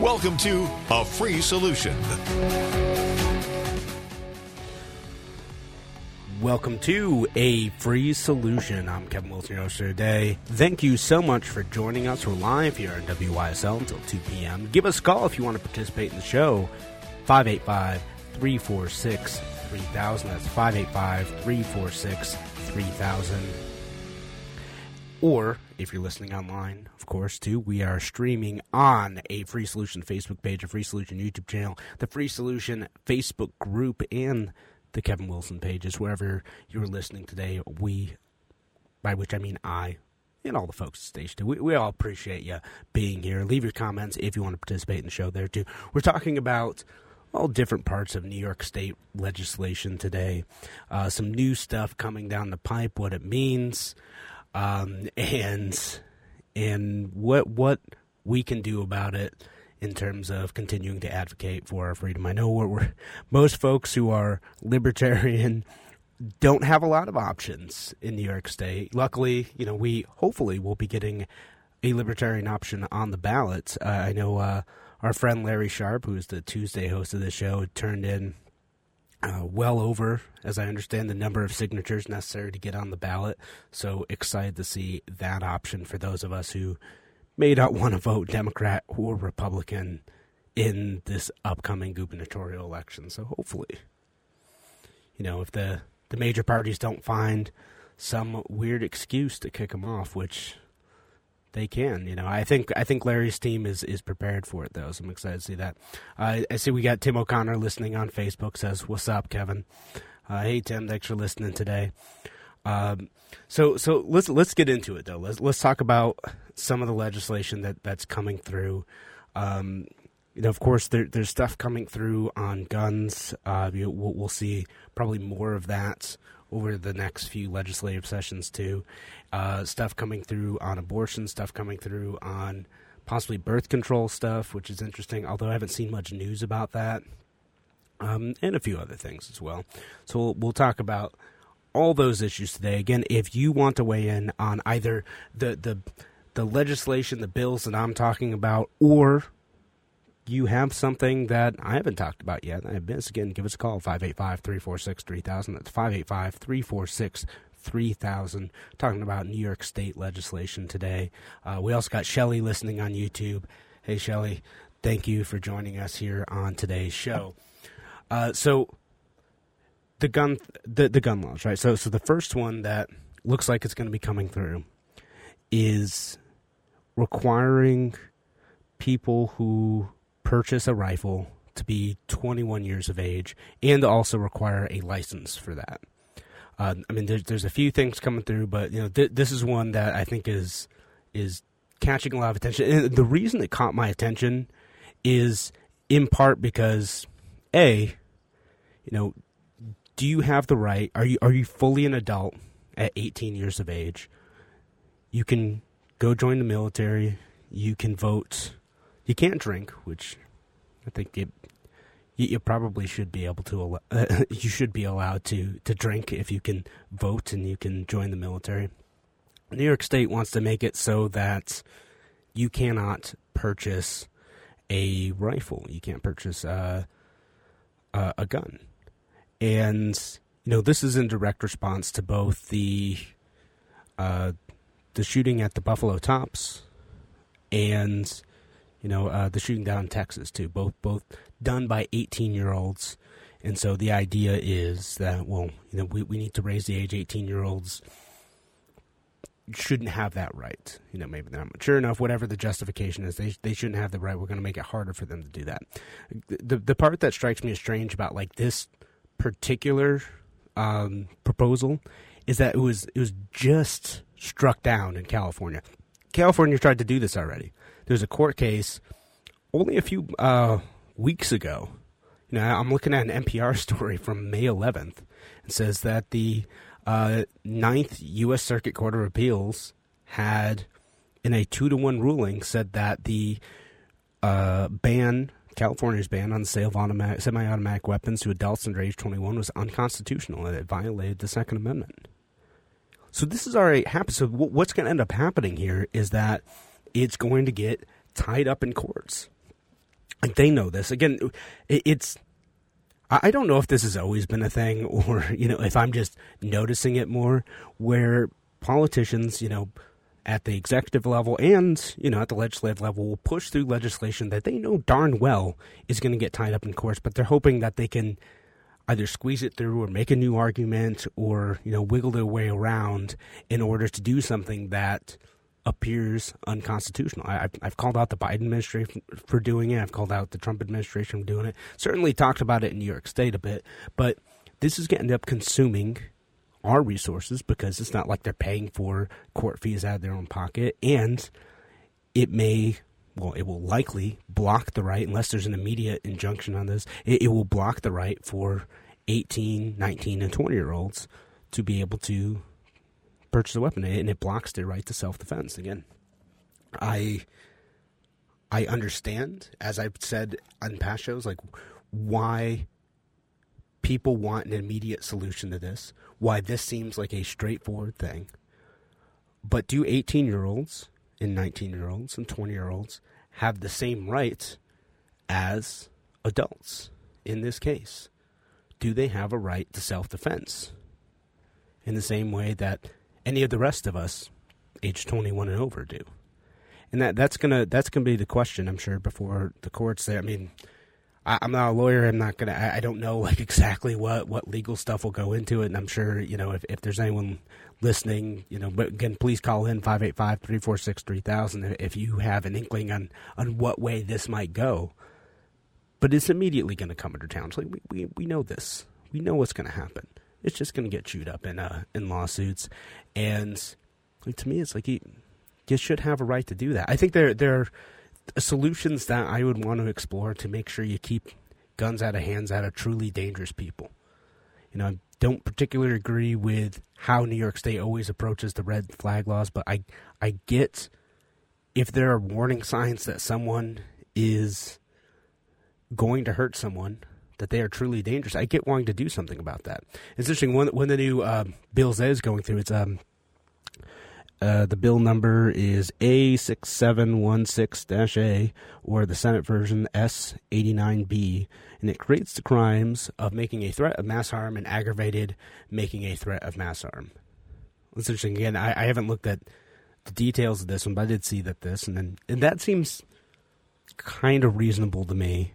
Welcome to A Free Solution. Welcome to A Free Solution. I'm Kevin Wilson, your host today. Thank you so much for joining us. We're live here on WYSL until 2 p.m. Give us a call if you want to participate in the show. 585 346 3000. That's 585 346 3000. Or if you're listening online, of course, too, we are streaming on a Free Solution Facebook page, a Free Solution YouTube channel, the Free Solution Facebook group, and the Kevin Wilson pages, wherever you're listening today. We, by which I mean I, and all the folks at Stage 2, we, we all appreciate you being here. Leave your comments if you want to participate in the show there, too. We're talking about all different parts of New York State legislation today. Uh, some new stuff coming down the pipe, what it means um, and and what what we can do about it in terms of continuing to advocate for our freedom. I know we're, we're, most folks who are libertarian don't have a lot of options in New York State. Luckily, you know, we hopefully will be getting a libertarian option on the ballot. Uh, I know uh, our friend Larry Sharpe, who is the Tuesday host of the show, turned in uh, well over, as I understand, the number of signatures necessary to get on the ballot. So excited to see that option for those of us who may not want to vote Democrat or Republican in this upcoming gubernatorial election. So hopefully, you know, if the the major parties don't find some weird excuse to kick them off, which they can. You know, I think I think Larry's team is is prepared for it though, so I'm excited to see that. Uh, I see we got Tim O'Connor listening on Facebook. Says, "What's up, Kevin?" Uh, hey Tim, thanks for listening today. Um, so so let's let's get into it though. Let's let's talk about some of the legislation that that's coming through. Um, you know, of course, there, there's stuff coming through on guns. Uh, we'll, we'll see probably more of that over the next few legislative sessions too. Uh, stuff coming through on abortion, stuff coming through on possibly birth control stuff, which is interesting. Although I haven't seen much news about that, um, and a few other things as well. So we'll, we'll talk about all those issues today. Again, if you want to weigh in on either the the the legislation, the bills that I'm talking about, or you have something that I haven't talked about yet, I again, give us a call, 585 346 3000. That's 585 346 3000. Talking about New York State legislation today. Uh, we also got Shelly listening on YouTube. Hey, Shelly, thank you for joining us here on today's show. Uh, so, the gun, the, the gun laws, right? So, so the first one that looks like it's going to be coming through is requiring people who purchase a rifle to be 21 years of age and also require a license for that. Uh, I mean, there's, there's a few things coming through, but you know, th- this is one that I think is is catching a lot of attention. And the reason it caught my attention is in part because a, you know, do you have the right? Are you are you fully an adult at 18 years of age? You can go join the military. You can vote you can't drink, which I think it, you, you, probably should be able to. Uh, you should be allowed to to drink if you can vote and you can join the military. New York State wants to make it so that you cannot purchase a rifle. You can't purchase uh, a, a gun, and you know this is in direct response to both the uh, the shooting at the Buffalo Tops and you know, uh, the shooting down in Texas too, both both done by 18 year olds. And so the idea is that well, you know, we, we need to raise the age 18 year olds shouldn't have that right. You know, maybe they're not mature enough, whatever the justification is, they they shouldn't have the right. We're going to make it harder for them to do that. The the part that strikes me as strange about like this particular um, proposal is that it was it was just struck down in California. California tried to do this already there's a court case only a few uh, weeks ago You know, I'm looking at an NPR story from May 11th. It says that the uh, Ninth U.S. Circuit Court of Appeals had, in a two to one ruling, said that the uh, ban, California's ban on the sale of automatic, semi-automatic weapons to adults under age 21 was unconstitutional and it violated the Second Amendment. So this is already happened. So what's going to end up happening here is that it's going to get tied up in courts. Like they know this. Again, it's I don't know if this has always been a thing or, you know, if I'm just noticing it more where politicians, you know, at the executive level and, you know, at the legislative level will push through legislation that they know darn well is going to get tied up in courts, but they're hoping that they can either squeeze it through or make a new argument or, you know, wiggle their way around in order to do something that appears unconstitutional. I, have called out the Biden administration for doing it. I've called out the Trump administration for doing it. Certainly talked about it in New York State a bit, but this is going to end up consuming our resources because it's not like they're paying for court fees out of their own pocket, and it may. Well, it will likely block the right, unless there's an immediate injunction on this, it, it will block the right for 18, 19, and 20 year olds to be able to purchase a weapon, and it blocks their right to self defense. Again, I I understand, as I've said on past shows, like why people want an immediate solution to this, why this seems like a straightforward thing. But do 18 year olds and 19 year olds and 20 year olds have the same rights as adults in this case? Do they have a right to self defense? In the same way that any of the rest of us, age 21 and over, do. And that that's gonna that's gonna be the question, I'm sure, before the courts. There, I mean, I, am not a lawyer. I'm not gonna. I, don't know like exactly what what legal stuff will go into it. And I'm sure you know if if there's anyone listening, you know, but again, please call in 585-346-3000 if you have an inkling on on what way this might go. But it's immediately going to come under. Like we, we we know this. We know what's going to happen it's just going to get chewed up in uh, in lawsuits. And like, to me, it's like you, you should have a right to do that. I think there there are solutions that I would want to explore to make sure you keep guns out of hands out of truly dangerous people. You know, I don't particularly agree with how New York State always approaches the red flag laws, but I I get if there are warning signs that someone is going to hurt someone that they are truly dangerous. I get wanting to do something about that. It's interesting when the new that is going through. It's um uh, the bill number is A six seven one six A, or the Senate version S eighty nine B, and it creates the crimes of making a threat of mass harm and aggravated making a threat of mass harm. It's interesting. Again, I, I haven't looked at the details of this one, but I did see that this, and then and that seems kind of reasonable to me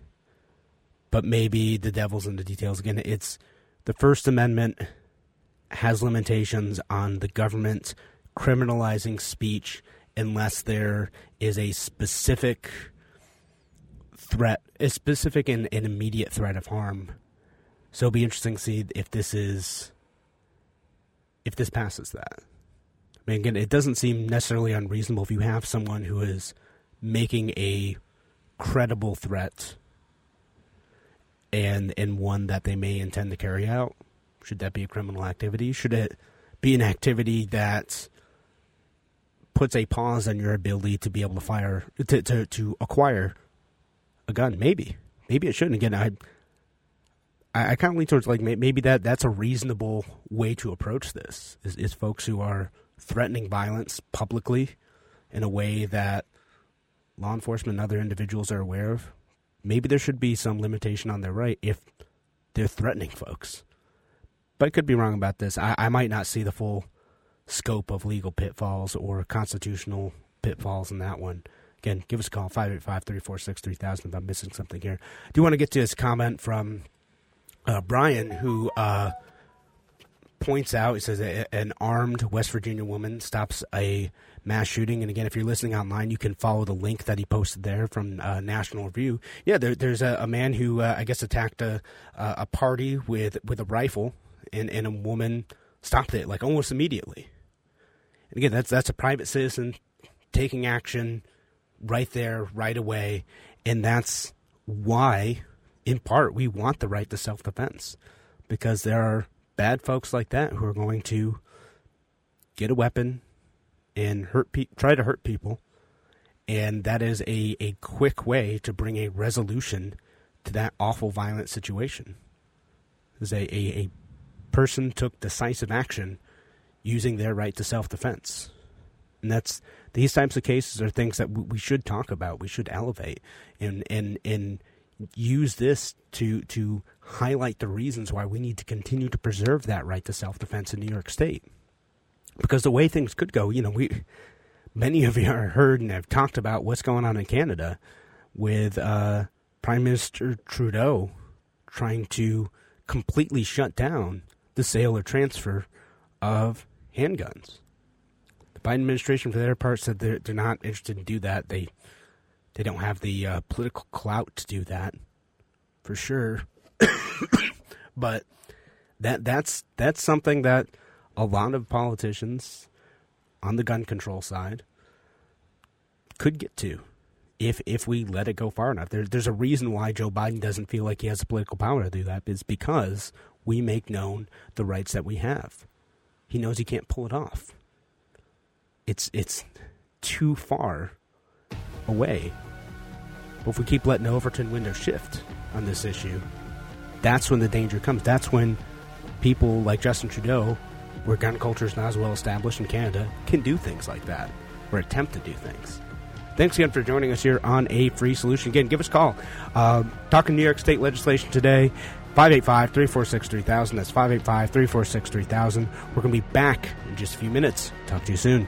but maybe the devil's in the details. Again, it's the First Amendment has limitations on the government criminalizing speech unless there is a specific threat, a specific and, and immediate threat of harm. So it'll be interesting to see if this is if this passes that. I mean, again, it doesn't seem necessarily unreasonable if you have someone who is making a credible threat and and one that they may intend to carry out? Should that be a criminal activity? Should it be an activity that puts a pause on your ability to be able to fire to to, to acquire a gun? Maybe, maybe it shouldn't. Again, I I, I kind of lean towards like maybe that that's a reasonable way to approach this. Is, is folks who are threatening violence publicly in a way that law enforcement and other individuals are aware of maybe there should be some limitation on their right if they're threatening folks. But I could be wrong about this. I, I might not see the full scope of legal pitfalls or constitutional pitfalls in that one. Again, give us a call, 585-346-3000 if I'm missing something here. I do want to get to this comment from uh, Brian, who uh, points out, he says, an armed West Virginia woman stops a mass shooting. And again, if you're listening online, you can follow the link that he posted there from uh, National Review. Yeah, there, there's a, a, man who uh, I guess attacked a a party with with a rifle, and and a woman stopped it like almost immediately. And again, that's that's a private citizen taking action right there, right away, and that's why in part, we want the right to self defense because there are bad folks like that who are going to get a weapon and hurt pe- try to hurt people and that is a, a quick way to bring a resolution to that awful violent situation. Is a, a, a person took decisive action using their right to self defense. And that's these types of cases are things that we should talk about. We should elevate and and and use this to to highlight the reasons why we need to continue to preserve that right to self defense in New York State. Because the way things could go, you know, we many of you are heard and have talked about what's going on in Canada with uh, Prime Minister Trudeau trying to completely shut down the sale or transfer of handguns. The Biden administration, for their part, said they're, they're not interested in do that. They they don't have the uh, political clout to do that, for sure. but that that's that's something that a lot of politicians on the gun control side could get to if if we let it go far enough. There, there's a reason why Joe Biden doesn't feel like he has the political power to do that. It's because we make known the rights that we have. He knows he can't pull it off. It's it's too far away. But if we keep letting Overton window shift on this issue, that's when the danger comes. That's when people like Justin Trudeau where gun culture is not as well established in Canada, can do things like that or attempt to do things. Thanks again for joining us here on A Free Solution. Again, give us a call. Uh, talking New York State legislation today. 585 346 3000. That's 585 346 3000. We're going to be back in just a few minutes. Talk to you soon.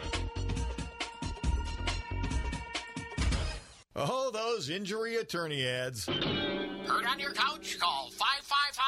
Oh, those injury attorney ads. Hurt on your couch? Call 555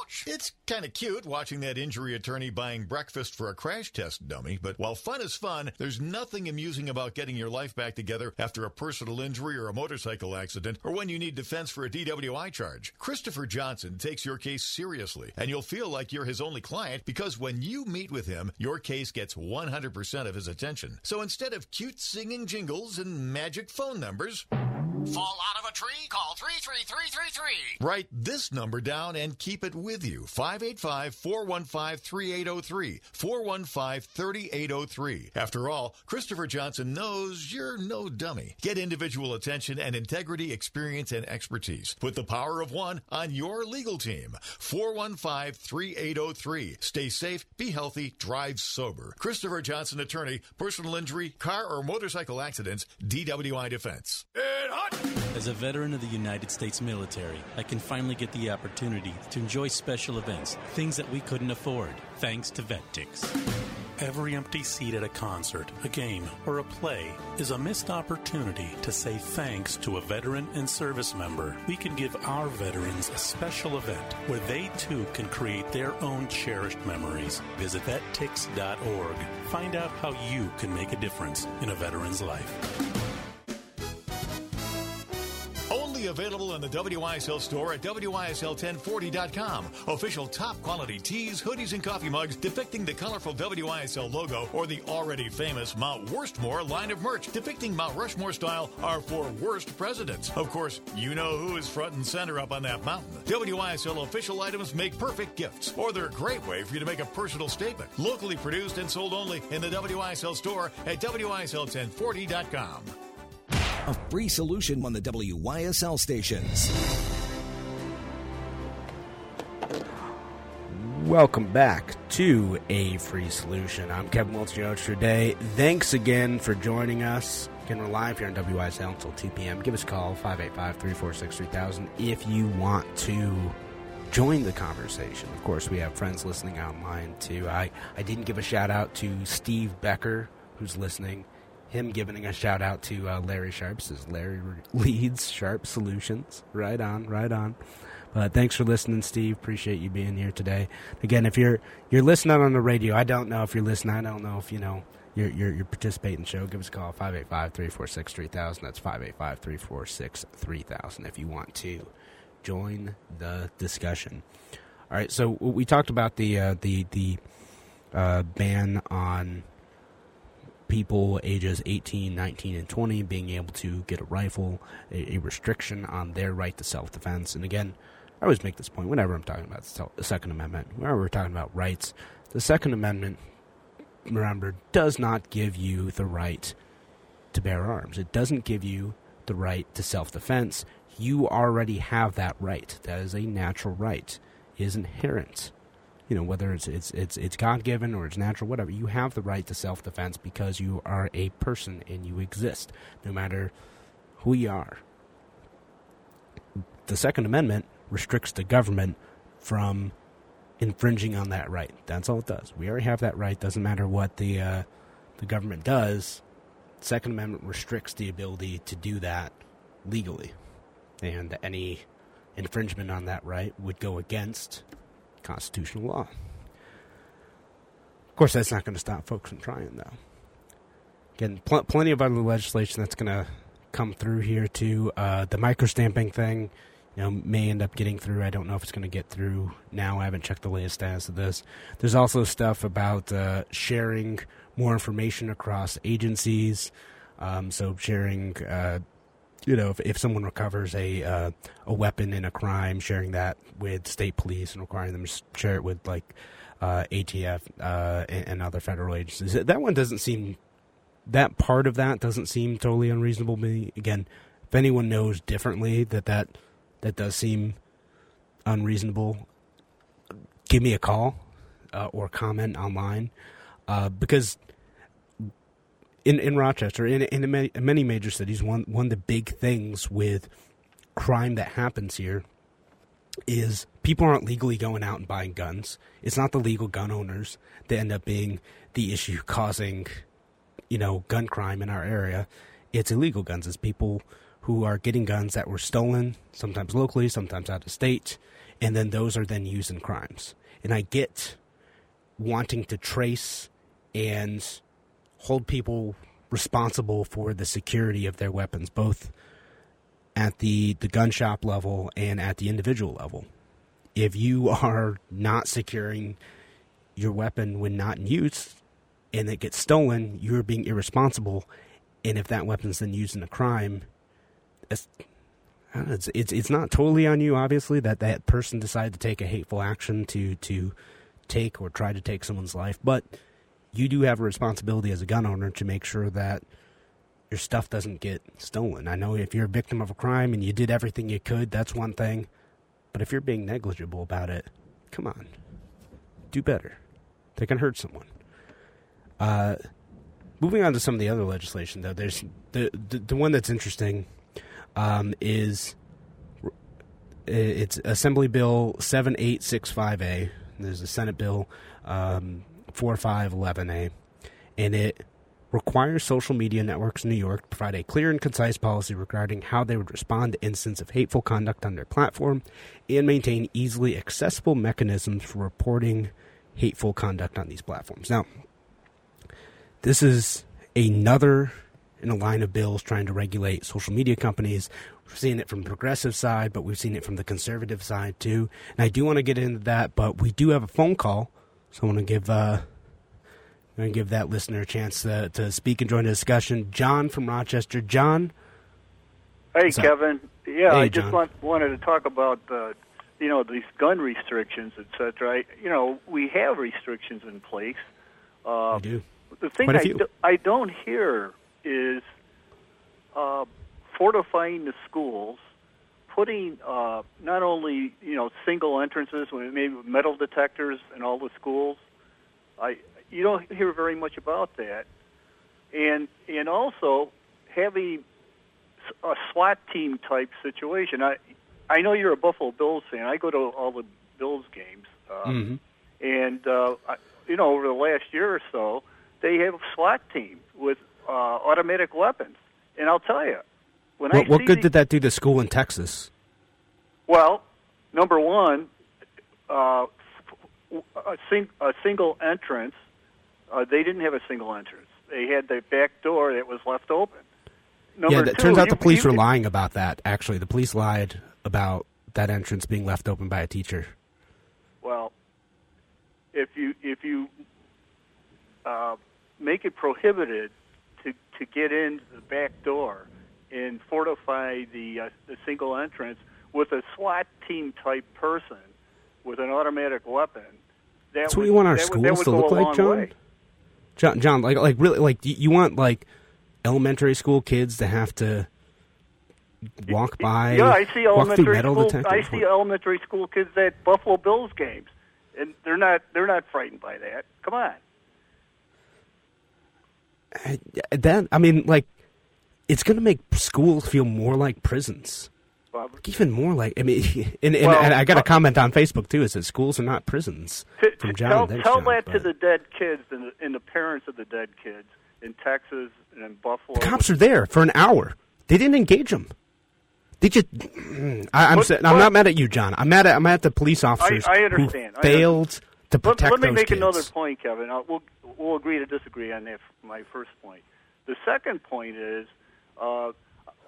OUCH. It's kind of cute watching that injury attorney buying breakfast for a crash test dummy, but while fun is fun, there's nothing amusing about getting your life back together after a personal injury or a motorcycle accident or when you need defense for a DWI charge. Christopher Johnson takes your case seriously, and you'll feel like you're his only client because when you meet with him, your case gets 100% of his attention. So instead of cute singing jingles and magic phone numbers, Fall out of a tree? Call 33333. Write this number down and keep it with you. 585 415 3803. 415 3803. After all, Christopher Johnson knows you're no dummy. Get individual attention and integrity, experience, and expertise. Put the power of one on your legal team. 415 3803. Stay safe, be healthy, drive sober. Christopher Johnson, attorney, personal injury, car or motorcycle accidents, DWI defense. As a veteran of the United States military, I can finally get the opportunity to enjoy special events, things that we couldn't afford, thanks to VetTix. Every empty seat at a concert, a game, or a play is a missed opportunity to say thanks to a veteran and service member. We can give our veterans a special event where they too can create their own cherished memories. Visit vettix.org. Find out how you can make a difference in a veteran's life. Only available in the WISL store at WISL1040.com. Official top quality tees, hoodies, and coffee mugs depicting the colorful WISL logo or the already famous Mount Worstmore line of merch depicting Mount Rushmore style are for worst presidents. Of course, you know who is front and center up on that mountain. WISL official items make perfect gifts, or they're a great way for you to make a personal statement. Locally produced and sold only in the WISL store at WISL1040.com. A free solution on the WYSL stations. Welcome back to A Free Solution. I'm Kevin host today. Thanks again for joining us. Again, we're live here on WYSL until 2 p.m. Give us a call, 585-346-3000, if you want to join the conversation. Of course, we have friends listening online, too. I, I didn't give a shout-out to Steve Becker, who's listening. Him giving a shout-out to uh, Larry Sharpe's as Larry leads Sharp Solutions. Right on, right on. But thanks for listening, Steve. Appreciate you being here today. Again, if you're you're listening on the radio, I don't know if you're listening. I don't know if you know you're you're, you're participating in the show. Give us a call 585-346-3000. That's 585-346-3000 if you want to join the discussion. All right, so we talked about the uh, the the uh, ban on people ages 18, 19, and 20 being able to get a rifle, a, a restriction on their right to self defense. And again, I always make this point whenever I'm talking about the Second Amendment, whenever we're talking about rights. The Second Amendment, remember, does not give you the right to bear arms. It doesn't give you the right to self defense. You already have that right. That is a natural right. It is inherent. You know, whether it's it's it's it's God given or it's natural, whatever, you have the right to self defense because you are a person and you exist, no matter who you are. The Second Amendment restricts the government from infringing on that right. That's all it does. We already have that right. Doesn't matter what the uh, the government does. Second Amendment restricts the ability to do that legally, and any infringement on that right would go against constitutional law. Of course, that's not going to stop folks from trying, though. Again, pl- plenty of other legislation that's going to come through here too. Uh, the microstamping thing you know, may end up getting through. I don't know if it's going to get through now. I haven't checked the latest status of this. There's also stuff about uh, sharing more information across agencies. Um, so sharing, uh, you know, if, if someone recovers a uh, a weapon in a crime, sharing that with state police and requiring them to share it with like uh, ATF uh, and, and other federal agencies. That one doesn't seem. That part of that doesn't seem totally unreasonable to me. Again, if anyone knows differently, that that that does seem unreasonable, give me a call uh, or comment online uh, because in in Rochester, in in, many, major cities, one one of the big things with crime that happens here is people aren't legally going out and buying guns. It's not the legal gun owners that end up being the issue causing, you know, gun crime in our area. It's illegal guns. It's people who are getting guns that were stolen, sometimes locally, sometimes out of state, and then those are then used in crimes. And I get wanting to trace and hold people responsible for the security of their weapons, both at the, the gun shop level and at the individual level. If you are not securing your weapon when not in use and it gets stolen, you're being irresponsible. And if that weapon's then used in a crime, it's, it's it's it's not totally on you, obviously, that that person decided to take a hateful action to to take or try to take someone's life, but you do have a responsibility as a gun owner to make sure that your stuff doesn't get stolen. I know if you're a victim of a crime and you did everything you could, that's one thing. But if you're being negligible about it, come on. Do better. They can hurt someone. Uh, moving on to some of the other legislation, though, there's the, the, the one that's interesting um, is it's Assembly Bill 7865A. There's a Senate Bill um, 4511A. And it requires social media networks in New York to provide a clear and concise policy regarding how they would respond to instances of hateful conduct on their platform and maintain easily accessible mechanisms for reporting hateful conduct on these platforms. Now, this is another in a line of bills trying to regulate social media companies. We've seen it from the progressive side, but we've seen it from the conservative side too. And I do want to get into that, but we do have a phone call, so I want to give uh, I'm going to give that listener a chance to, to speak and join the discussion. John from Rochester. John. Hey, Kevin. Yeah, hey, I just want, wanted to talk about uh, you know these gun restrictions, etc. You know, we have restrictions in place. Uh, do. the thing I, do, I don't hear is uh, fortifying the schools, putting uh, not only you know single entrances, with maybe metal detectors in all the schools. I you don't hear very much about that, and and also having a SWAT team type situation. I I know you're a Buffalo Bills fan. I go to all the Bills games, uh, Mm-hmm. and uh, I, you know over the last year or so, they have a SWAT team with uh, automatic weapons. And I'll tell you, when What, what good the- did that do to school in Texas? well, number one, uh, a, sing, a single entrance. Uh, they didn't have a single entrance. They had the back door that was left open. Number yeah, it turns out the police you were lying about that. Actually, the police lied about that entrance being left open by a teacher. Well, if you if you uh, make it prohibited to to get in the back door and fortify the uh, the single entrance with a SWAT team type person with an automatic weapon, that That's would, what you want our schools would to look like, John. way. John, John, like, like really, like you, want like elementary school kids to have to walk by, yeah, I see elementary metal school. detectors. I see elementary school kids at Buffalo Bills games, and they're not they're not frightened by that. Come on. that I mean, like, it's going to make schools feel more like prisons. Even more like I mean, and, and, Well, and I got a uh, comment on Facebook too. It says schools are not prisons. From John, tell tell John, that to the dead kids and the, and the parents of the dead kids in Texas and in Buffalo. The cops are there for an hour. They didn't engage them. They just. I, I'm. But- I'm not mad at you, John. I'm mad at. I'm mad at the police officers I who understand. I failed to Let, protect let me make kids. another point, Kevin. i we'll we'll agree to disagree on that. My first point. The second point is, uh,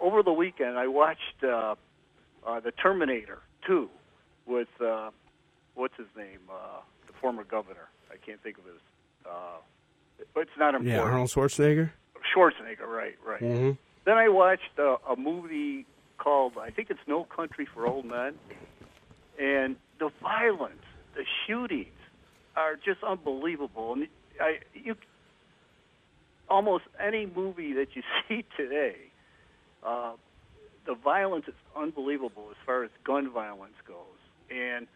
over the weekend I watched uh, uh, the Terminator Two with uh, what's his name, uh, the former governor. I can't think of his. Uh, but it's not important. Yeah, Arnold Schwarzenegger. Schwarzenegger, right, right. Mhm. Then I watched uh, a movie called I think it's No Country for Old Men, and the violence, the shootings are just unbelievable. And I, you, almost any movie that you see today, uh, the violence is unbelievable as far as gun violence goes. And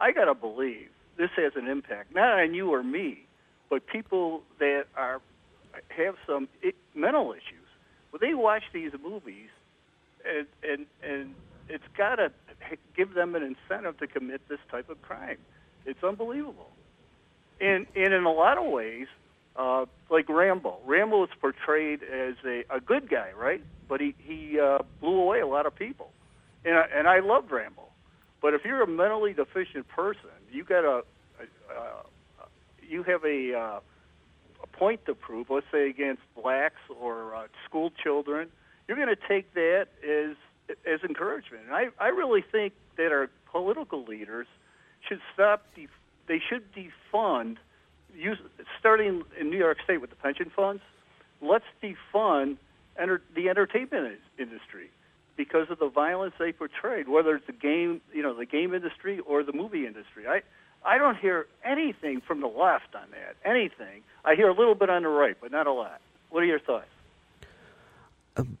I got to believe this has an impact, not on you or me, but people that are have some i mental issues. Well, they watch these movies, and and and it's got to give them an incentive to commit this type of crime. It's unbelievable. And and in a lot of ways, uh, like Rambo, Rambo is portrayed as a, a good guy, right? But he he uh, blew away a lot of people, and I, and I loved Rambo. But if you're a mentally deficient person, you got a, a, a you have a uh, a point to prove. Let's say against blacks or uh, school children, you're going to take that as as encouragement. And I I really think that our political leaders should stop. Def- they should defund. Use starting in New York State with the pension funds. Let's defund enter, the entertainment industry because of the violence they portrayed, whether it's the game, you know, the game industry or the movie industry. I I don't hear anything from the left on that. Anything. I hear a little bit on the right, but not a lot. What are your thoughts? Um,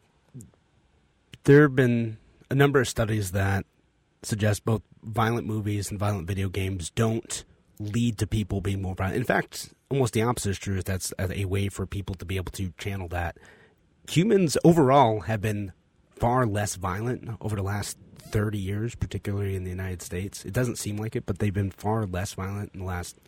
there have been a number of studies that suggest both violent movies and violent video games don't lead to people being more violent. In fact, almost the opposite is true. That's a way for people to be able to channel that. Humans overall have been far less violent over the last 30 years, particularly in the United States. It doesn't seem like it, but they've been far less violent in the last,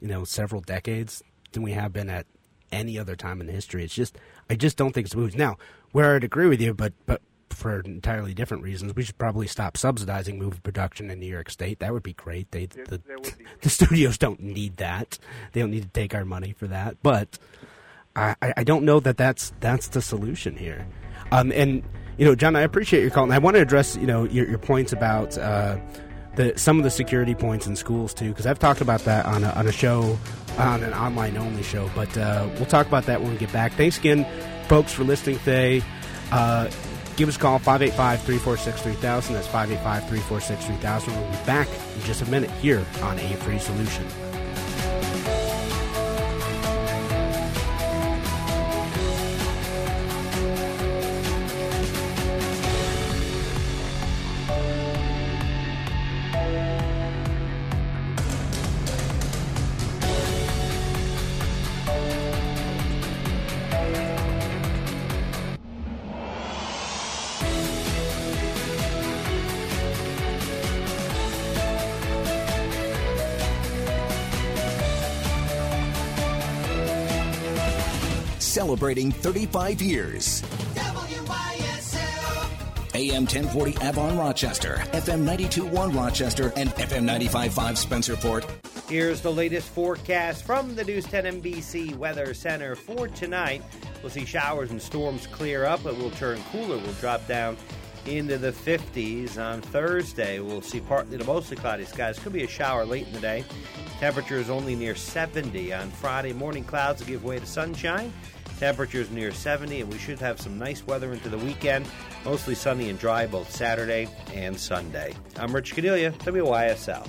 you know, several decades than we have been at any other time in history. It's just, I just don't think it's movies. Now, where I'd agree with you, but but for entirely different reasons, we should probably stop subsidizing movie production in New York State. That would be great. They the, be- the studios don't need that. They don't need to take our money for that. But I, I I don't know that that's that's the solution here. Um, and you know, John, I appreciate your call, and I want to address you know your, your points about uh, the some of the security points in schools too, because I've talked about that on a, on a show, on an online only show. But uh, we'll talk about that when we get back. Thanks again, folks, for listening today. Uh, give us a call 585-346-3000 that's 585-346-3000 we'll be back in just a minute here on a free solution celebrating 35 years. AM 1040 Avon Rochester, FM 921 Rochester, and FM 955 Spencerport. Here's the latest forecast from the News 10 NBC Weather Center for tonight. We'll see showers and storms clear up. It will turn cooler. We'll drop down into the 50s on Thursday. We'll see partly to mostly cloudy skies. Could be a shower late in the day. Temperature is only near 70 on Friday. Morning clouds will give way to sunshine. Temperatures near 70, and we should have some nice weather into the weekend. Mostly sunny and dry both Saturday and Sunday. I'm Rich Caniglia, WYSL.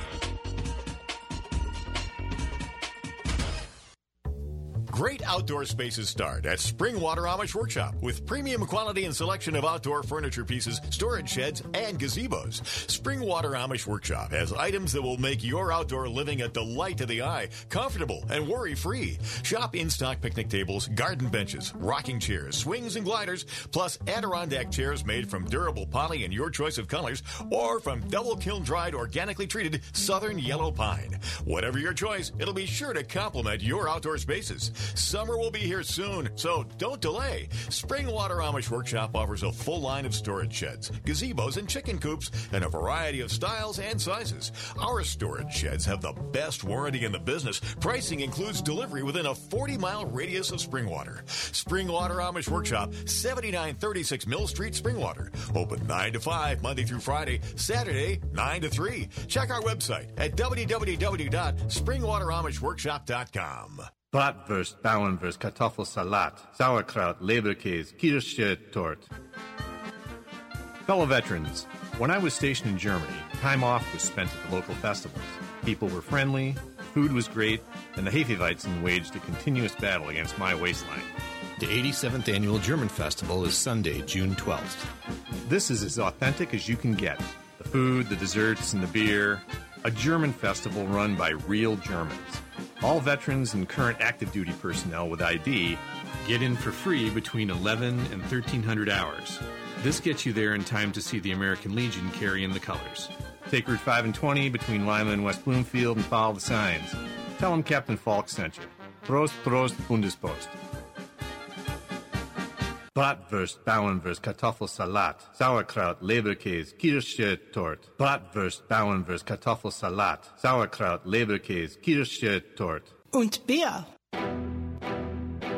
Great outdoor spaces start at Springwater Amish Workshop with premium quality and selection of outdoor furniture pieces, storage sheds, and gazebos. Springwater Amish Workshop has items that will make your outdoor living a delight to the eye, comfortable and worry free. Shop in stock picnic tables, garden benches, rocking chairs, swings, and gliders, plus Adirondack chairs made from durable poly in your choice of colors or from double kiln dried, organically treated southern yellow pine. Whatever your choice, it'll be sure to complement your outdoor spaces. Summer will be here soon, so don't delay. Springwater Amish Workshop offers a full line of storage sheds, gazebos, and chicken coops in a variety of styles and sizes. Our storage sheds have the best warranty in the business. Pricing includes delivery within a 40 mile radius of Springwater. Springwater Amish Workshop, 7936 Mill Street, Springwater. Open 9 to 5, Monday through Friday, Saturday, 9 to 3. Check our website at www.springwateramishworkshop.com. Bratwurst, Bauernwurst, Kartoffelsalat, Sauerkraut, Leberkäse, Kirsche, Tort. Fellow veterans, when I was stationed in Germany, time off was spent at the local festivals. People were friendly, food was great, and the Hefeweizen waged a continuous battle against my waistline. The 87th Annual German Festival is Sunday, June 12th. This is as authentic as you can get. The food, the desserts, and the beer. A German festival run by real Germans. All veterans and current active duty personnel with ID get in for free between 11 and 1300 hours. This gets you there in time to see the American Legion carry in the colors. Take Route 5 and 20 between Lima and West Bloomfield and follow the signs. Tell them Captain Falk sent you. Prost, Prost, Bundespost. Bratwurst, Bauernwurst, Kartoffelsalat, Sauerkraut, Leberkäse, Kirsche, Tort. Bratwurst, Bauernwurst, Kartoffelsalat, Sauerkraut, Leberkäse, Kirsche, Tort. Und Bier.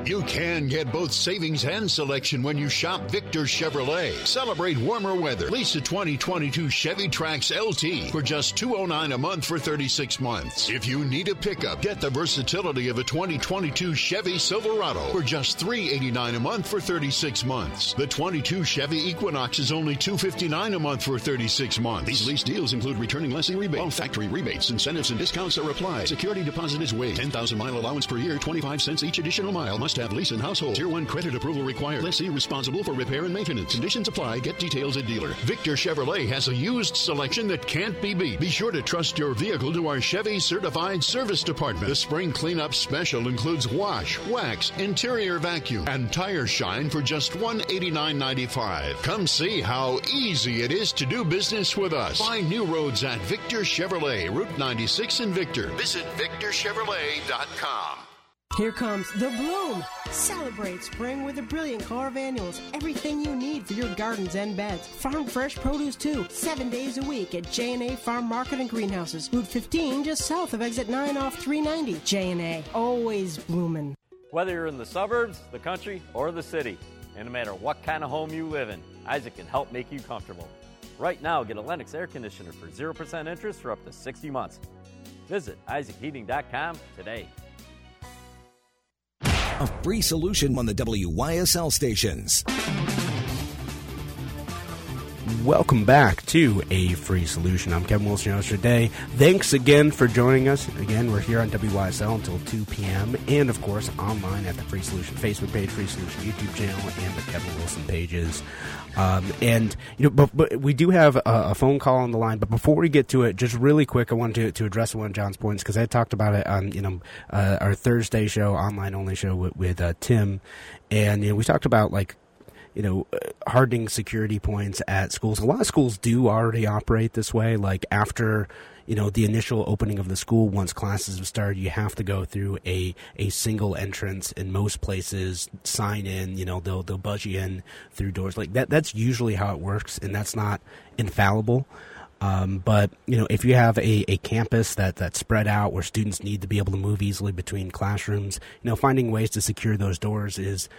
You can get both savings and selection when you shop Victor Chevrolet. Celebrate warmer weather. Lease a 2022 Chevy Trax LT for just 209 a month for 36 months. If you need a pickup, get the versatility of a 2022 Chevy Silverado for just 389 a month for 36 months. The 22 Chevy Equinox is only 259 a month for 36 months. These lease deals include returning lessee rebates. All factory rebates, incentives, and discounts are applied. Security deposit is waived. 10,000 mile allowance per year, 25 cents each additional mile. Must have lease and household. Tier 1 credit approval required. Lessee responsible for repair and maintenance. Conditions apply. Get details at dealer. Victor Chevrolet has a used selection that can't be beat. Be sure to trust your vehicle to our Chevy certified service department. The spring cleanup special includes wash, wax, interior vacuum, and tire shine for just $189.95. Come see how easy it is to do business with us. Find new roads at Victor Chevrolet, Route 96 in Victor. Visit victorchevrolet.com. Here comes The Bloom. Celebrate spring with a brilliant car of annuals. Everything you need for your gardens and beds. Farm fresh produce too. Seven days a week at J&A Farm Market and Greenhouses. Route 15 just south of exit 9 off 390. J&A. Always blooming. Whether you're in the suburbs, the country, or the city, And no matter what kind of home you live in, Isaac can help make you comfortable. Right now, get a Lennox air conditioner for 0% interest for up to 60 months. Visit IsaacHeating.com today. A free solution on the WYSL stations. Welcome back to A Free Solution. I'm Kevin Wilson, your host today. Thanks again for joining us. Again, we're here on WYSL until 2 p.m. and, of course, online at the Free Solution Facebook page, Free Solution YouTube channel, and the Kevin Wilson pages. Um, and, you know, but, but we do have a, a, phone call on the line. But before we get to it, just really quick, I wanted to, to address one of John's points because I talked about it on, you know, uh, our Thursday show, online only show with, with uh, Tim. And, you know, we talked about, like, you know, uh, hardening security points at schools. A lot of schools do already operate this way. Like after, you know, the initial opening of the school, once classes have started, you have to go through a, a single entrance in most places, sign in, you know, they'll, they'll buzz you in through doors. Like that, that's usually how it works, and that's not infallible. Um, but you know, if you have a, a campus that that's spread out where students need to be able to move easily between classrooms, you know, finding ways to secure those doors is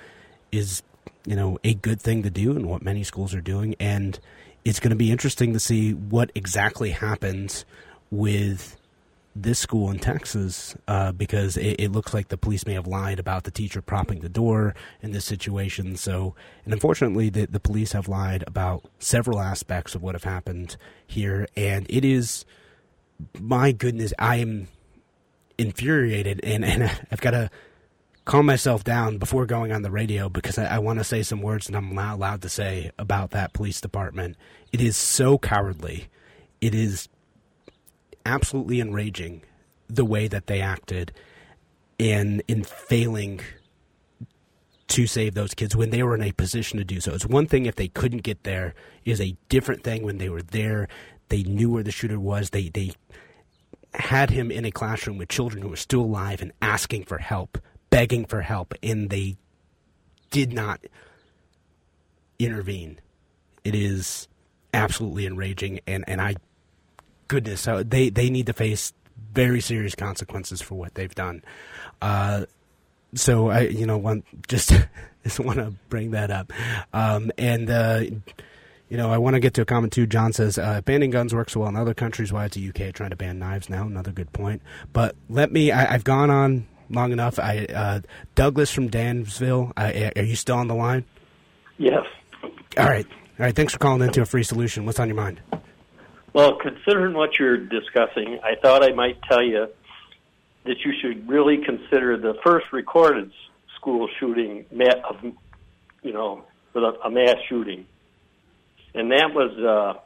is you know, a good thing to do and what many schools are doing. And it's going to be interesting to see what exactly happens with this school in Texas uh, because it, it, looks like the police may have lied about the teacher propping the door in this situation. So, and unfortunately, the, the police have lied about several aspects of what have happened here. And it is, my goodness, I am infuriated and, and I've got to calm myself down before going on the radio because I, I want to say some words that I'm not allowed to say about that police department. It is so cowardly. It is absolutely enraging the way that they acted in in failing to save those kids when they were in a position to do so. It's one thing if they couldn't get there, it is a different thing when they were there. They knew where the shooter was. They they had him in a classroom with children who were still alive and asking for help begging for help, and they did not intervene. It is absolutely enraging, and, and I, goodness, they, they need to face very serious consequences for what they've done. Uh, so I, you know, want just just want to bring that up, um, and uh, you know, I want to get to a comment too. John says uh, banning guns works well in other countries. Why it's the UK trying to ban knives now? Another good point. But let me. I, I've gone on long enough. I uh, Douglas from Dansville. Uh, are you still on the line? Yes. All right. All right. Thanks for calling into a free solution. What's on your mind? Well, considering what you're discussing, I thought I might tell you that you should really consider the first recorded school shooting of, you know, with a, a mass shooting, and that was uh,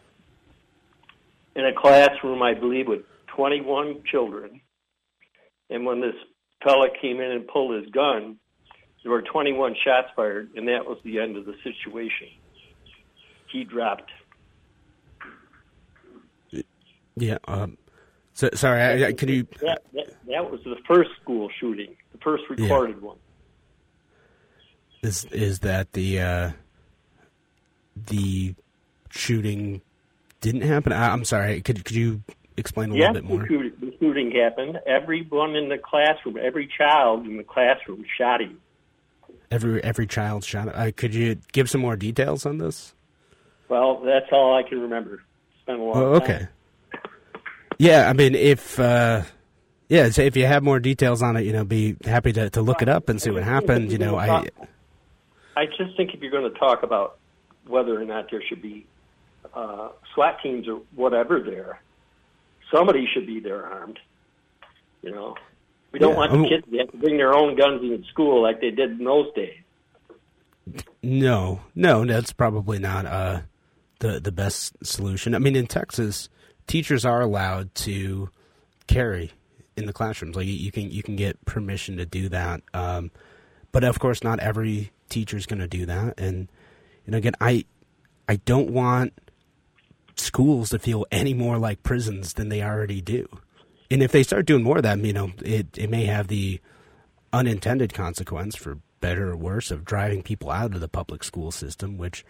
in a classroom, I believe, with 21 children. And when this fella came in and pulled his gun, there were 21 shots fired, and that was the end of the situation. He dropped. Yeah. Um, so, sorry, I, I, could you? That, that, that, was the first school shooting, the first recorded yeah. one. Is is that the uh, the shooting didn't happen? I, am sorry. Could could you explain a yes, little bit more? The, the shooting happened. Everyone in the classroom, every child in the classroom shot him. Every every child shot. Uh, could you give some more details on this? Well, that's all I can remember. It's been a long oh, okay. Time. Yeah, I mean, if uh, yeah, so if you have more details on it, you know, be happy to, to look it up and see what happened. You know, I I just think if you're going to talk about whether or not there should be uh, SWAT teams or whatever there, somebody should be there armed. You know, we don't yeah, want the kids to have to bring their own guns in school like they did in those days. No, no, that's probably not uh, the the best solution. I mean, in Texas, teachers are allowed to carry in the classrooms. Like you can you can get permission to do that, um, but of course, not every teacher is going to do that. And you know, again, I I don't want schools to feel any more like prisons than they already do. And if they start doing more of that, you know, it, it may have the unintended consequence, for better or worse, of driving people out of the public school system, which,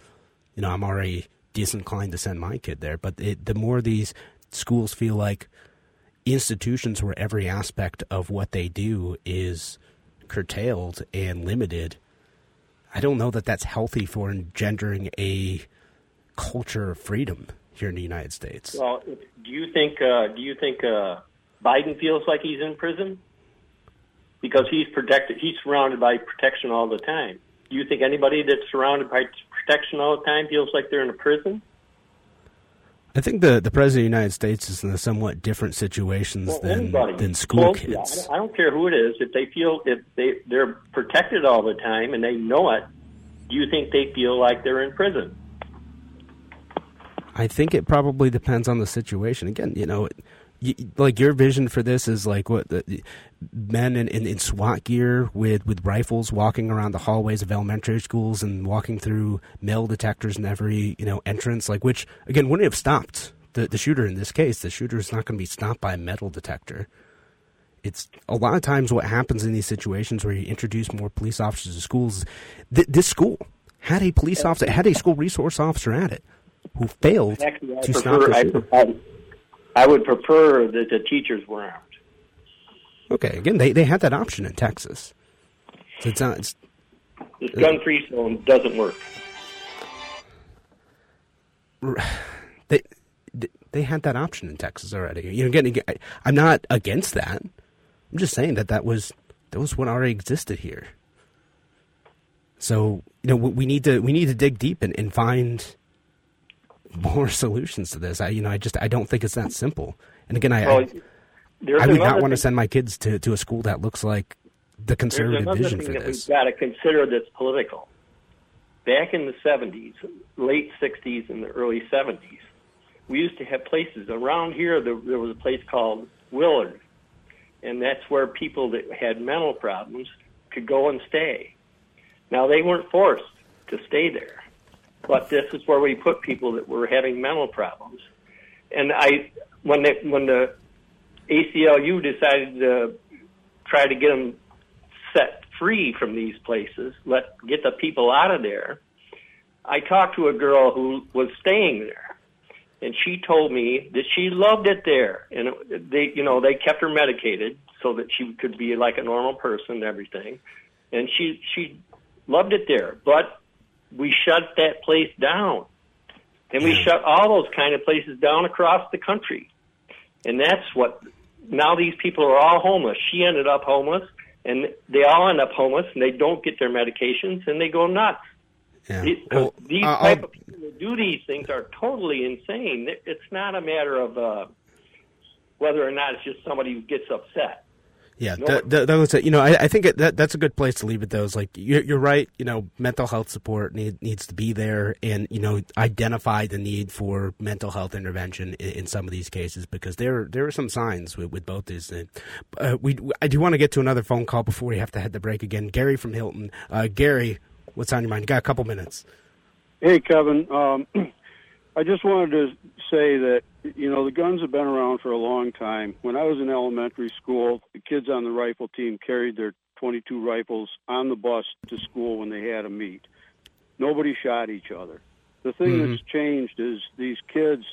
you know, I'm already disinclined to send my kid there. But it, the more these schools feel like institutions where every aspect of what they do is curtailed and limited, I don't know that that's healthy for engendering a culture of freedom here in the United States. Well, do you think uh, do you think uh, Biden feels like he's in prison because he's protected? He's surrounded by protection all the time. Do you think anybody that's surrounded by protection all the time feels like they're in a prison? I think the, the president of the United States is in a somewhat different situations Well, than anybody. than school Well, kids. yeah, I don't- I don't care who it is. If they feel if they they're protected all the time and they know it, do you think they feel like they're in prison? I think it probably depends on the situation. Again, you know, y like your vision for this is like what the, men in, in, in SWAT gear with, with rifles walking around the hallways of elementary schools and walking through metal detectors in every you know entrance. Like which again wouldn't have stopped the the shooter in this case. The shooter is not going to be stopped by a metal detector. It's a lot of times what happens in these situations where you introduce more police officers to schools. Th- this school had a police officer, had a school resource officer at it who failed Actually, I to stop prefer. the I. I would prefer that the teachers were armed. Okay, again, they, they had that option in Texas. So it's not. It's, This gun-free zone doesn't work. they they had that option in Texas already. You know, again, I'm not against that. I'm just saying that that was that was what already existed here. So you know, we we need to we need to dig deep and, and find more solutions to this. I you know, I just I don't think it's that simple. And again, I Well, I, I would not want to send my kids to, to a school that looks like the conservative vision for that this. we've got to consider that's political. Back in the 70s, late 60s, and the early 70s, we used to have places around here. There, there was a place called Willard, and that's where people that had mental problems could go and stay. Now they weren't forced to stay there, but this is where we put people that were having mental problems. And I, when the when the ACLU decided to try to get them set free from these places, let get the people out of there. I talked to a girl who was staying there, and she told me that she loved it there, and it, they, you know, they kept her medicated so that she could be like a normal person and everything, and she she loved it there. But we shut that place down, and we shut all those kind of places down across the country, and that's what. Now these people are all homeless. She ended up homeless and they all end up homeless and they don't get their medications and they go nuts. Yeah. It- Well, these I'll- type of people that do these things are totally insane. It's not a matter of uh, whether or not it's just somebody who gets upset. Yeah, No, that, that, that was it. You know, I, I think it, that that's a good place to leave it. Though, is like you're, you're right. You know, mental health support need, needs to be there, and you know, identify the need for mental health intervention in, in some of these cases because there there are some signs with, with both these. Uh, we I do want to get to another phone call before we have to head the break again. Gary from Hilton. Uh, Gary, what's on your mind? You got a couple minutes. Hey, Kevin. Um, I just wanted to say that you know the guns have been around for a long time. When I was in elementary school, the kids on the rifle team carried their 22 rifles on the bus to school when they had a meet. Nobody shot each other. The thing Mhm. that's changed is these kids,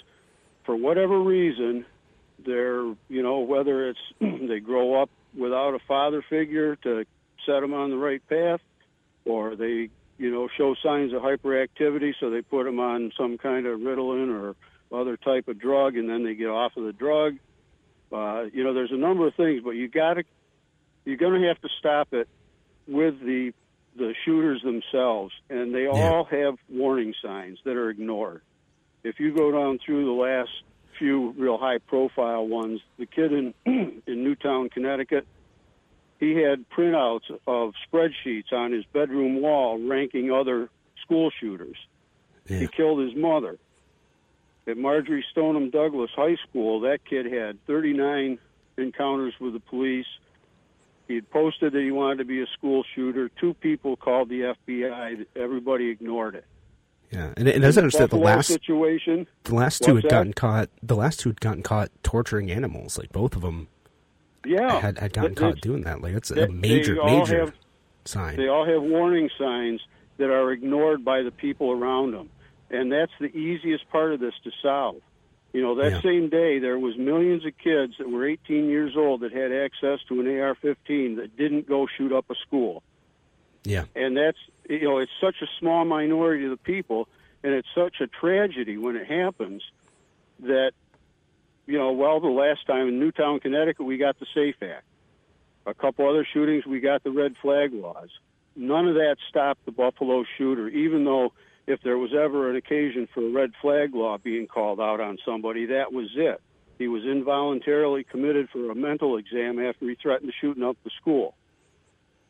for whatever reason, they're you know whether it's they grow up without a father figure to set them on the right path, or they you know show signs of hyperactivity, so they put them on some kind of Ritalin or other type of drug, and then they get off of the drug. Uh, you know, there's a number of things, but you got to you're going to have to stop it with the the shooters themselves, and they all have warning signs that are ignored. If you go down through the last few real high profile ones, the kid in in Newtown, Connecticut, he had printouts of spreadsheets on his bedroom wall ranking other school shooters. He killed his mother. At Marjory Stoneman Douglas High School, that kid had 39 encounters with the police. He had posted that he wanted to be a school shooter. Two people called the FBI. Everybody ignored it. Yeah, and, and as I understand, the last situation. the last two had that? gotten caught. The last two had gotten caught torturing animals. Like both of them Yeah, had had gotten caught doing that. Like they- a major major have- sign. They all have warning signs that are ignored by the people around them, and that's the easiest part of this to solve. You know, that Yeah. same day there was millions of kids that were 18 years old that had access to an AR-15 that didn't go shoot up a school. Yeah. And that's you know it's such a small minority of the people, and it's such a tragedy when it happens that you know well the last time in Newtown, Connecticut, we got the Safe Act. A couple other shootings, we got the red flag laws. None of that stopped the Buffalo shooter, even though if there was ever an occasion for a red flag law being called out on somebody, that was it. He was involuntarily committed for a mental exam after he threatened shooting up the school.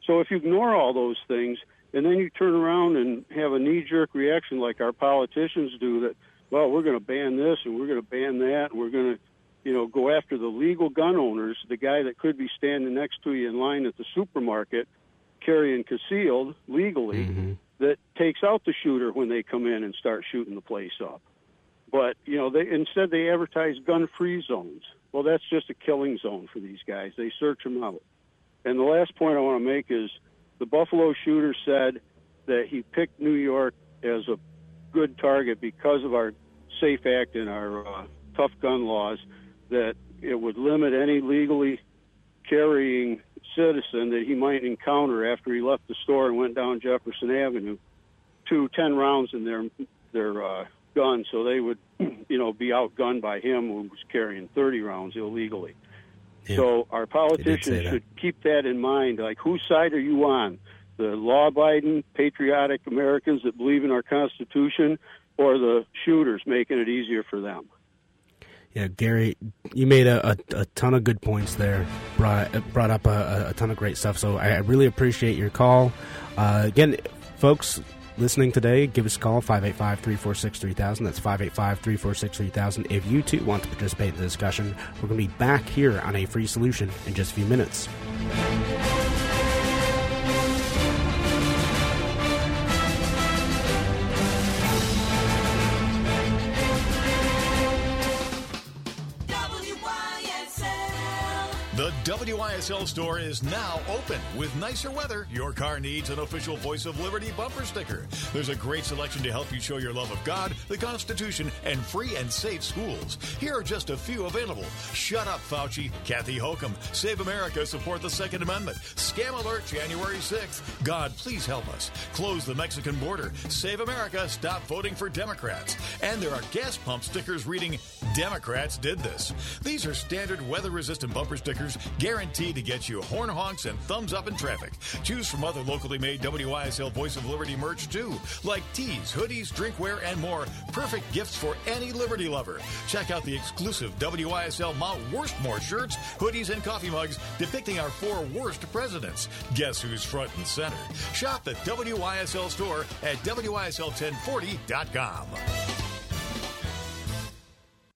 So if you ignore all those things and then you turn around and have a knee jerk reaction like our politicians do that, well, we're going to ban this and we're going to ban that and we're going to, you know, go after the legal gun owners, the guy that could be standing next to you in line at the supermarket carrying concealed legally mm-hmm. that takes out the shooter when they come in and start shooting the place up. But you know, they instead they advertise gun-free zones. Well, that's just a killing zone for these guys. They search them out. And the last point I want to make is the Buffalo shooter said that he picked New York as a good target because of our Safe Act and our uh, tough gun laws. That it would limit any legally carrying citizen that he might encounter after he left the store and went down Jefferson Avenue to 10 rounds in their their uh, gun, so they would, you know, be outgunned by him who was carrying 30 rounds illegally. So our politicians should keep that in mind. Like, whose side are you on? The law-abiding, patriotic Americans that believe in our Constitution, or the shooters making it easier for them? Yeah, Gary, you made a, a, a ton of good points there. Brought brought up a, a ton of great stuff. So I, I really appreciate your call. Uh, again, folks listening today, give us a call 585 346 3000. That's 585 346 3000. If you too want to participate in the discussion, we're going to be back here on a free solution in just a few minutes. The WYSL store is now open. With nicer weather, your car needs an official Voice of Liberty bumper sticker. There's a great selection to help you show your love of God, the Constitution, and free and safe schools. Here are just a few available. Shut up, Fauci. Kathy Hokum. Save America. Support the Second Amendment. Scam Alert January 6th. God, please help us. Close the Mexican border. Save America. Stop voting for Democrats. And there are gas pump stickers reading, Democrats did this. These are standard weather resistant bumper stickers guaranteed to get you horn honks and thumbs up in traffic. Choose from other locally made WYSL Voice of Liberty merch too, like tees, hoodies, drinkware, and more. Perfect gifts for any Liberty lover. Check out the exclusive WYSL Mount Worstmore shirts, hoodies, and coffee mugs depicting our four worst presidents. Guess who's front and center? Shop the WYSL store at WYSL1040.com.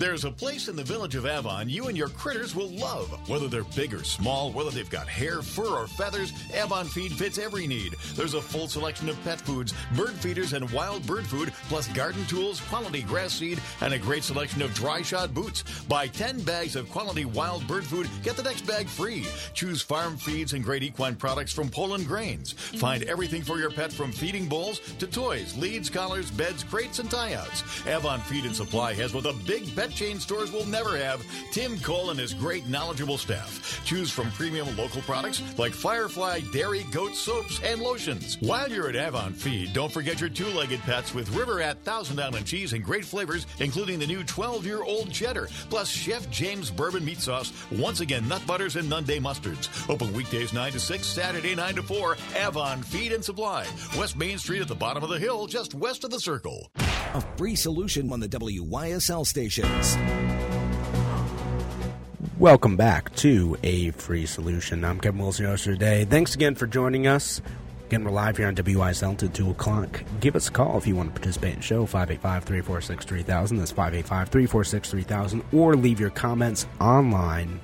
There's a place in the village of Avon you and your critters will love. Whether they're big or small, whether they've got hair, fur, or feathers, Avon Feed fits every need. There's a full selection of pet foods, bird feeders, and wild bird food, plus garden tools, quality grass seed, and a great selection of dry shod boots. Buy 10 bags of quality wild bird food, get the next bag free. Choose farm feeds and great equine products from Poulin Grains. Find everything for your pet from feeding bowls to toys, leads, collars, beds, crates, and tie outs. Avon Feed and Supply has both a big pet pet chain stores will never have. Tim Cole and his great knowledgeable staff. Choose from premium local products like Firefly dairy goat soaps and lotions. While you're at Avon Feed, don't forget your two-legged pets with River Rat Thousand Island cheese and great flavors, including the new 12-year-old cheddar, plus Chef James bourbon meat sauce. Once again, nut butters and Nunday mustards. Open weekdays 9 to 6, Saturday 9 to 4. Avon Feed and Supply. West Main Street at the bottom of the hill, just west of the circle. A free solution on the WYSL Welcome back to A Free Solution. I'm Kevin Wilson, your host today. Thanks again for joining us. Again, we're live here on WYSL until 2 o'clock. Give us a call if you want to participate in the show, 585 346 3000. That's 585 346 3000. Or leave your comments online.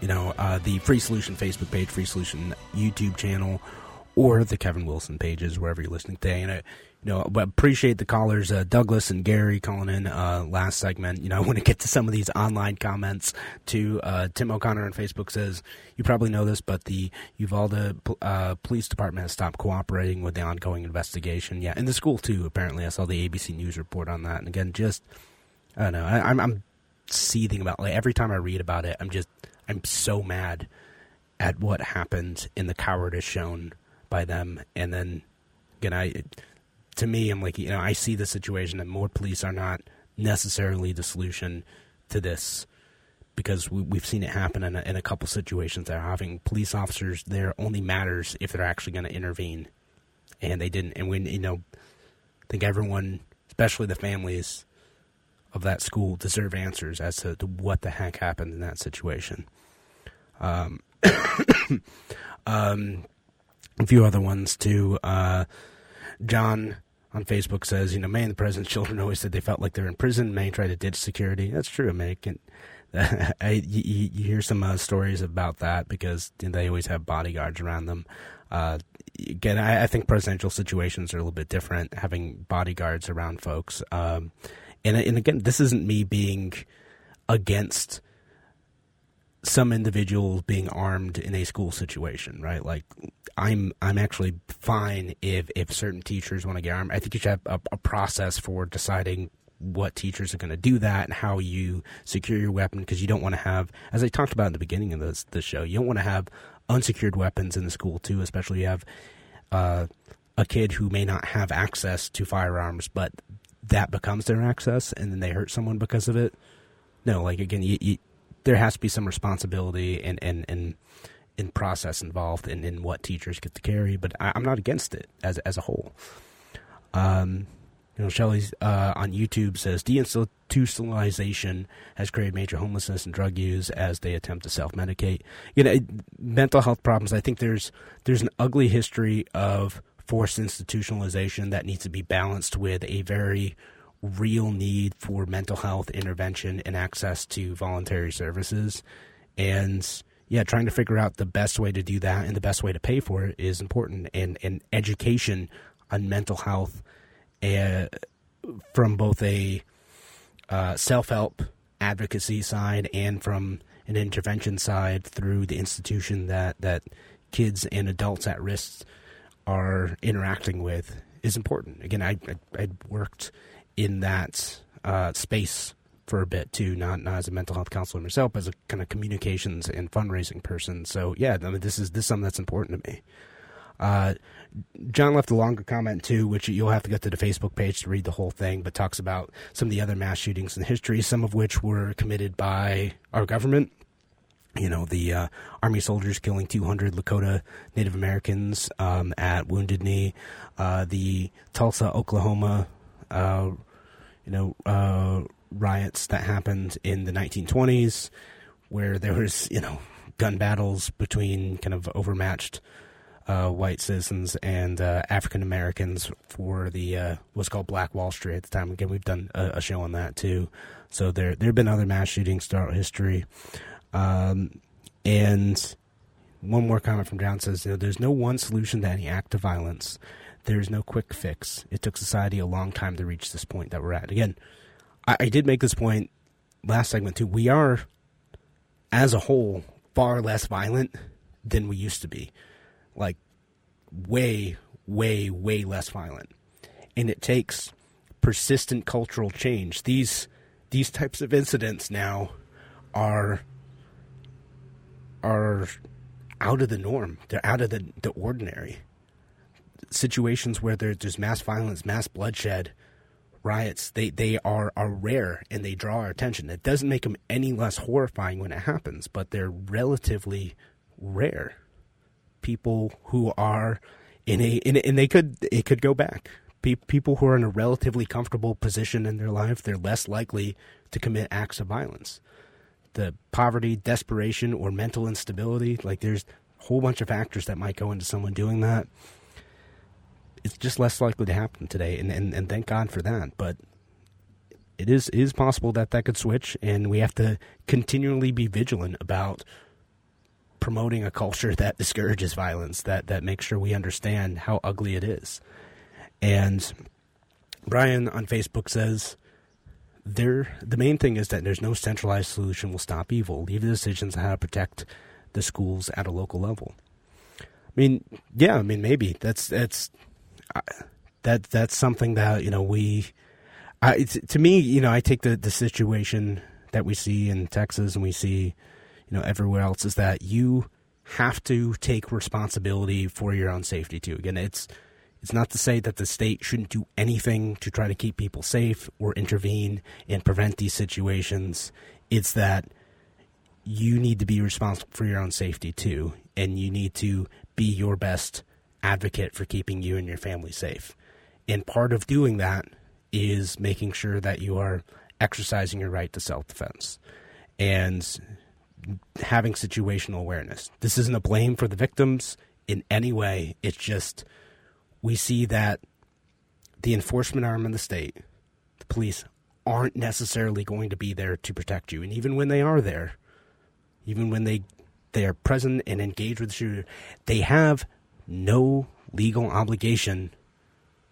You know, uh, the Free Solution Facebook page, Free Solution YouTube channel, or the Kevin Wilson pages, wherever you're listening today. And I, know, but appreciate the callers, uh, Douglas and Gary calling in uh, last segment. You know, I want to get to some of these online comments. To uh, Tim O'Connor on Facebook says, "You probably know this, but the Uvalde uh, Police Department has stopped cooperating with the ongoing investigation. Yeah, and the school too. Apparently, I saw the ABC News report on that. And again, just I don't know. I, I'm, I'm seething about like every time I read about it. I'm just I'm so mad at what happened in the cowardice shown by them, and then again I to me, I'm like, you know, I see the situation that more police are not necessarily the solution to this because we, have seen it happen in a, in a couple situations having police officers there only matters if they're actually going to intervene, and they didn't. And we, you know, I think everyone, especially the families of that school, deserve answers as to, to what the heck happened in that situation. Um, um, a few other ones too. Uh, John on Facebook says, you know, man, the president's children always said they felt like they're in prison. May tried to ditch security. That's true, May. I, you, you, hear some uh, stories about that because they always have bodyguards around them. Uh, again, I, I, think presidential situations are a little bit different, having bodyguards around folks. Um, and, and again, this isn't me being against some individuals being armed in a school situation, right? Like I'm I'm actually fine if if certain teachers want to get armed. I think you should have a, a process for deciding what teachers are going to do that and how you secure your weapon because you don't want to have, as I talked about in the beginning of this the show, you don't want to have unsecured weapons in the school too, especially you have uh, a kid who may not have access to firearms, but that becomes their access, and then they hurt someone because of it. No, like again, you, you, there has to be some responsibility and and and in process involved in, in what teachers get to carry, but I, am not against it as as a whole. Um, you know, Shelley's uh, on YouTube says deinstitutionalization has created major homelessness and drug use as they attempt to self medicate. You know, mental health problems. I think there's there's an ugly history of forced institutionalization that needs to be balanced with a very real need for mental health intervention and access to voluntary services. And yeah, trying to figure out the best way to do that and the best way to pay for it is important. And, and education on mental health uh, from both a uh, self help advocacy side and from an intervention side through the institution that, that kids and adults at risk are interacting with is important. Again, I, I, I worked in that uh, space for a bit too, not not as a mental health counselor myself, but as a kind of communications and fundraising person. So yeah, I mean, this is this is something that's important to me. Uh, John left a longer comment too, which you'll have to go to the Facebook page to read the whole thing, but talks about some of the other mass shootings in history, some of which were committed by our government. You know, the uh, Army soldiers killing 200 Lakota Native Americans um, at Wounded Knee, uh, the Tulsa, Oklahoma uh, you know, uh, riots that happened in the 1920s, where there was, you know, gun battles between kind of overmatched uh, white citizens and uh, African Americans for the uh, what's called Black Wall Street at the time. Again, we've done a, a, show on that too. So there there have been other mass shootings throughout history, um, and one more comment from John says, you know, there's no one solution to any act of violence. There's no quick fix. It took society a long time to reach this point that we're at. Again, I, I did make this point last segment too. We are, as a whole, far less violent than we used to be. Like, way, way, way less violent. And it takes persistent cultural change. These these types of incidents now are are out of the norm. They're out of the, the ordinary. Situations where there, there's mass violence, mass bloodshed, riots, they, they are, are rare and they draw our attention. It doesn't make them any less horrifying when it happens, but they're relatively rare. People who are in a, in a and they could it could go back. people who are in a relatively comfortable position in their life, they're less likely to commit acts of violence the poverty, desperation, or mental instability. Like there's a whole bunch of factors that might go into someone doing that. It's just less likely to happen today, and, and, and thank God for that. But it is it is possible that that could switch, and we have to continually be vigilant about promoting a culture that discourages violence, that that makes sure we understand how ugly it is. And Brian on Facebook says, there the main thing is that there's no centralized solution will stop evil. Leave the decisions on how to protect the schools at a local level. I mean, yeah, I mean maybe that's that's that that's something that you know we. I, to me, you know, I take the the situation that we see in Texas and we see, you know, everywhere else is that you have to take responsibility for your own safety too. Again, it's it's not to say that the state shouldn't do anything to try to keep people safe or intervene and prevent these situations. It's that you need to be responsible for your own safety too, and you need to be your best advocate for keeping you and your family safe. And part of doing that is making sure that you are exercising your right to self defense and having situational awareness. This isn't a blame for the victims in any way. It's just we see that the enforcement arm of the state, the police, aren't necessarily going to be there to protect you. And even when they are there, even when they they are present and engaged with the shooter, they have no legal obligation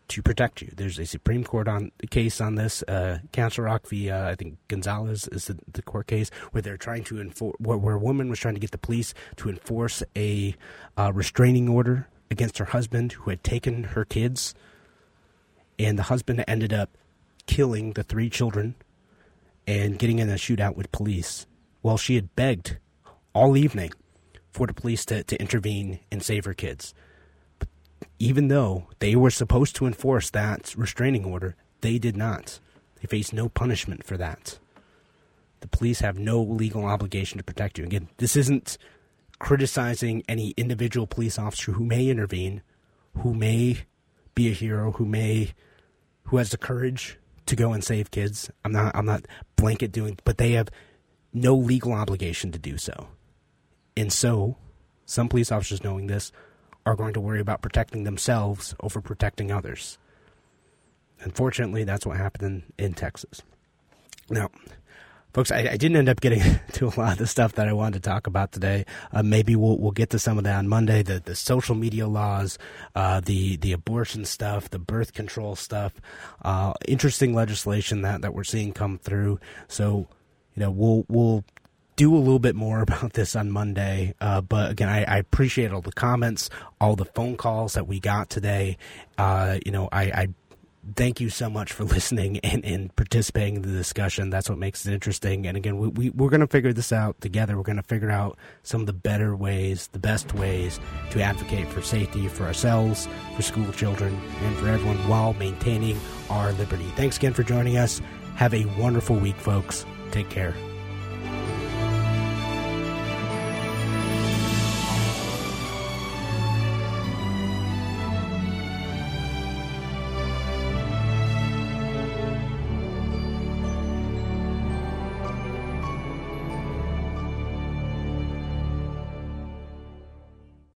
to protect you. There's a Supreme Court on case on this. Uh, Castle Rock v. Uh, I think Gonzales is the, the, court case where they're trying to enforce where, where, a woman was trying to get the police to enforce a uh, restraining order against her husband who had taken her kids. And the husband ended up killing the three children and getting in a shootout with police. Well, she had begged all evening for the police to, to intervene and save her kids. Even though they were supposed to enforce that restraining order, they did not. They faced no punishment for that. The police have no legal obligation to protect you. Again, this isn't criticizing any individual police officer who may intervene, who may be a hero, who may who has the courage to go and save kids. I'm not I'm not blanket doing but they have no legal obligation to do so. And so, some police officers knowing this are going to worry about protecting themselves over protecting others. Unfortunately, that's what happened in, in Texas. Now, folks, I, I, didn't end up getting to a lot of the stuff that I wanted to talk about today. Uh, maybe we'll we'll get to some of that on Monday. The the social media laws, uh, the the abortion stuff, the birth control stuff, uh, interesting legislation that that we're seeing come through. So, you know, we'll we'll do a little bit more about this on Monday. Uh, but again, I, I, appreciate all the comments, all the phone calls that we got today. Uh, you know, I, I thank you so much for listening and, and participating in the discussion. That's what makes it interesting. And again, we, we, we're going to figure this out together. We're going to figure out some of the better ways, the best ways to advocate for safety for ourselves, for school children, and for everyone while maintaining our liberty. Thanks again for joining us. Have a wonderful week, folks. Take care.